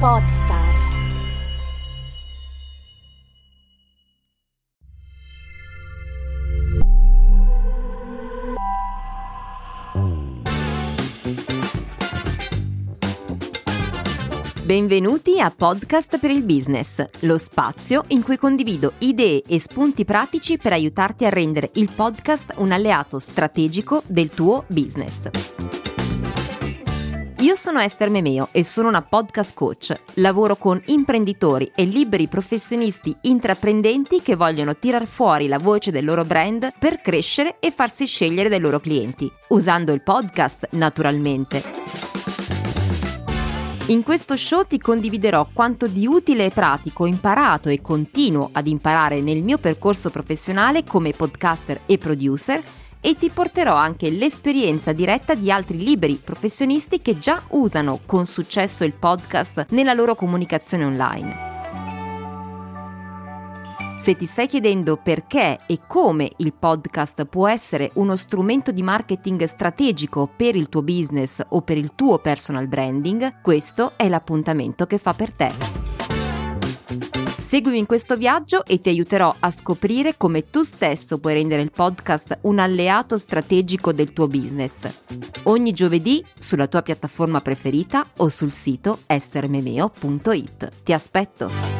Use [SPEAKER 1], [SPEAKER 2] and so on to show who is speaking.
[SPEAKER 1] Podstar.
[SPEAKER 2] Benvenuti a Podcast per il Business, lo spazio in cui condivido idee e spunti pratici per aiutarti a rendere il podcast un alleato strategico del tuo business. Io sono Esther Memeo e sono una podcast coach. Lavoro con imprenditori e liberi professionisti intraprendenti che vogliono tirar fuori la voce del loro brand per crescere e farsi scegliere dai loro clienti, usando il podcast naturalmente. In questo show ti condividerò quanto di utile e pratico ho imparato e continuo ad imparare nel mio percorso professionale come podcaster e producer e ti porterò anche l'esperienza diretta di altri liberi professionisti che già usano con successo il podcast nella loro comunicazione online. Se ti stai chiedendo perché e come il podcast può essere uno strumento di marketing strategico per il tuo business o per il tuo personal branding, questo è l'appuntamento che fa per te. Seguimi in questo viaggio e ti aiuterò a scoprire come tu stesso puoi rendere il podcast un alleato strategico del tuo business. Ogni giovedì sulla tua piattaforma preferita o sul sito estermemeo.it. Ti aspetto!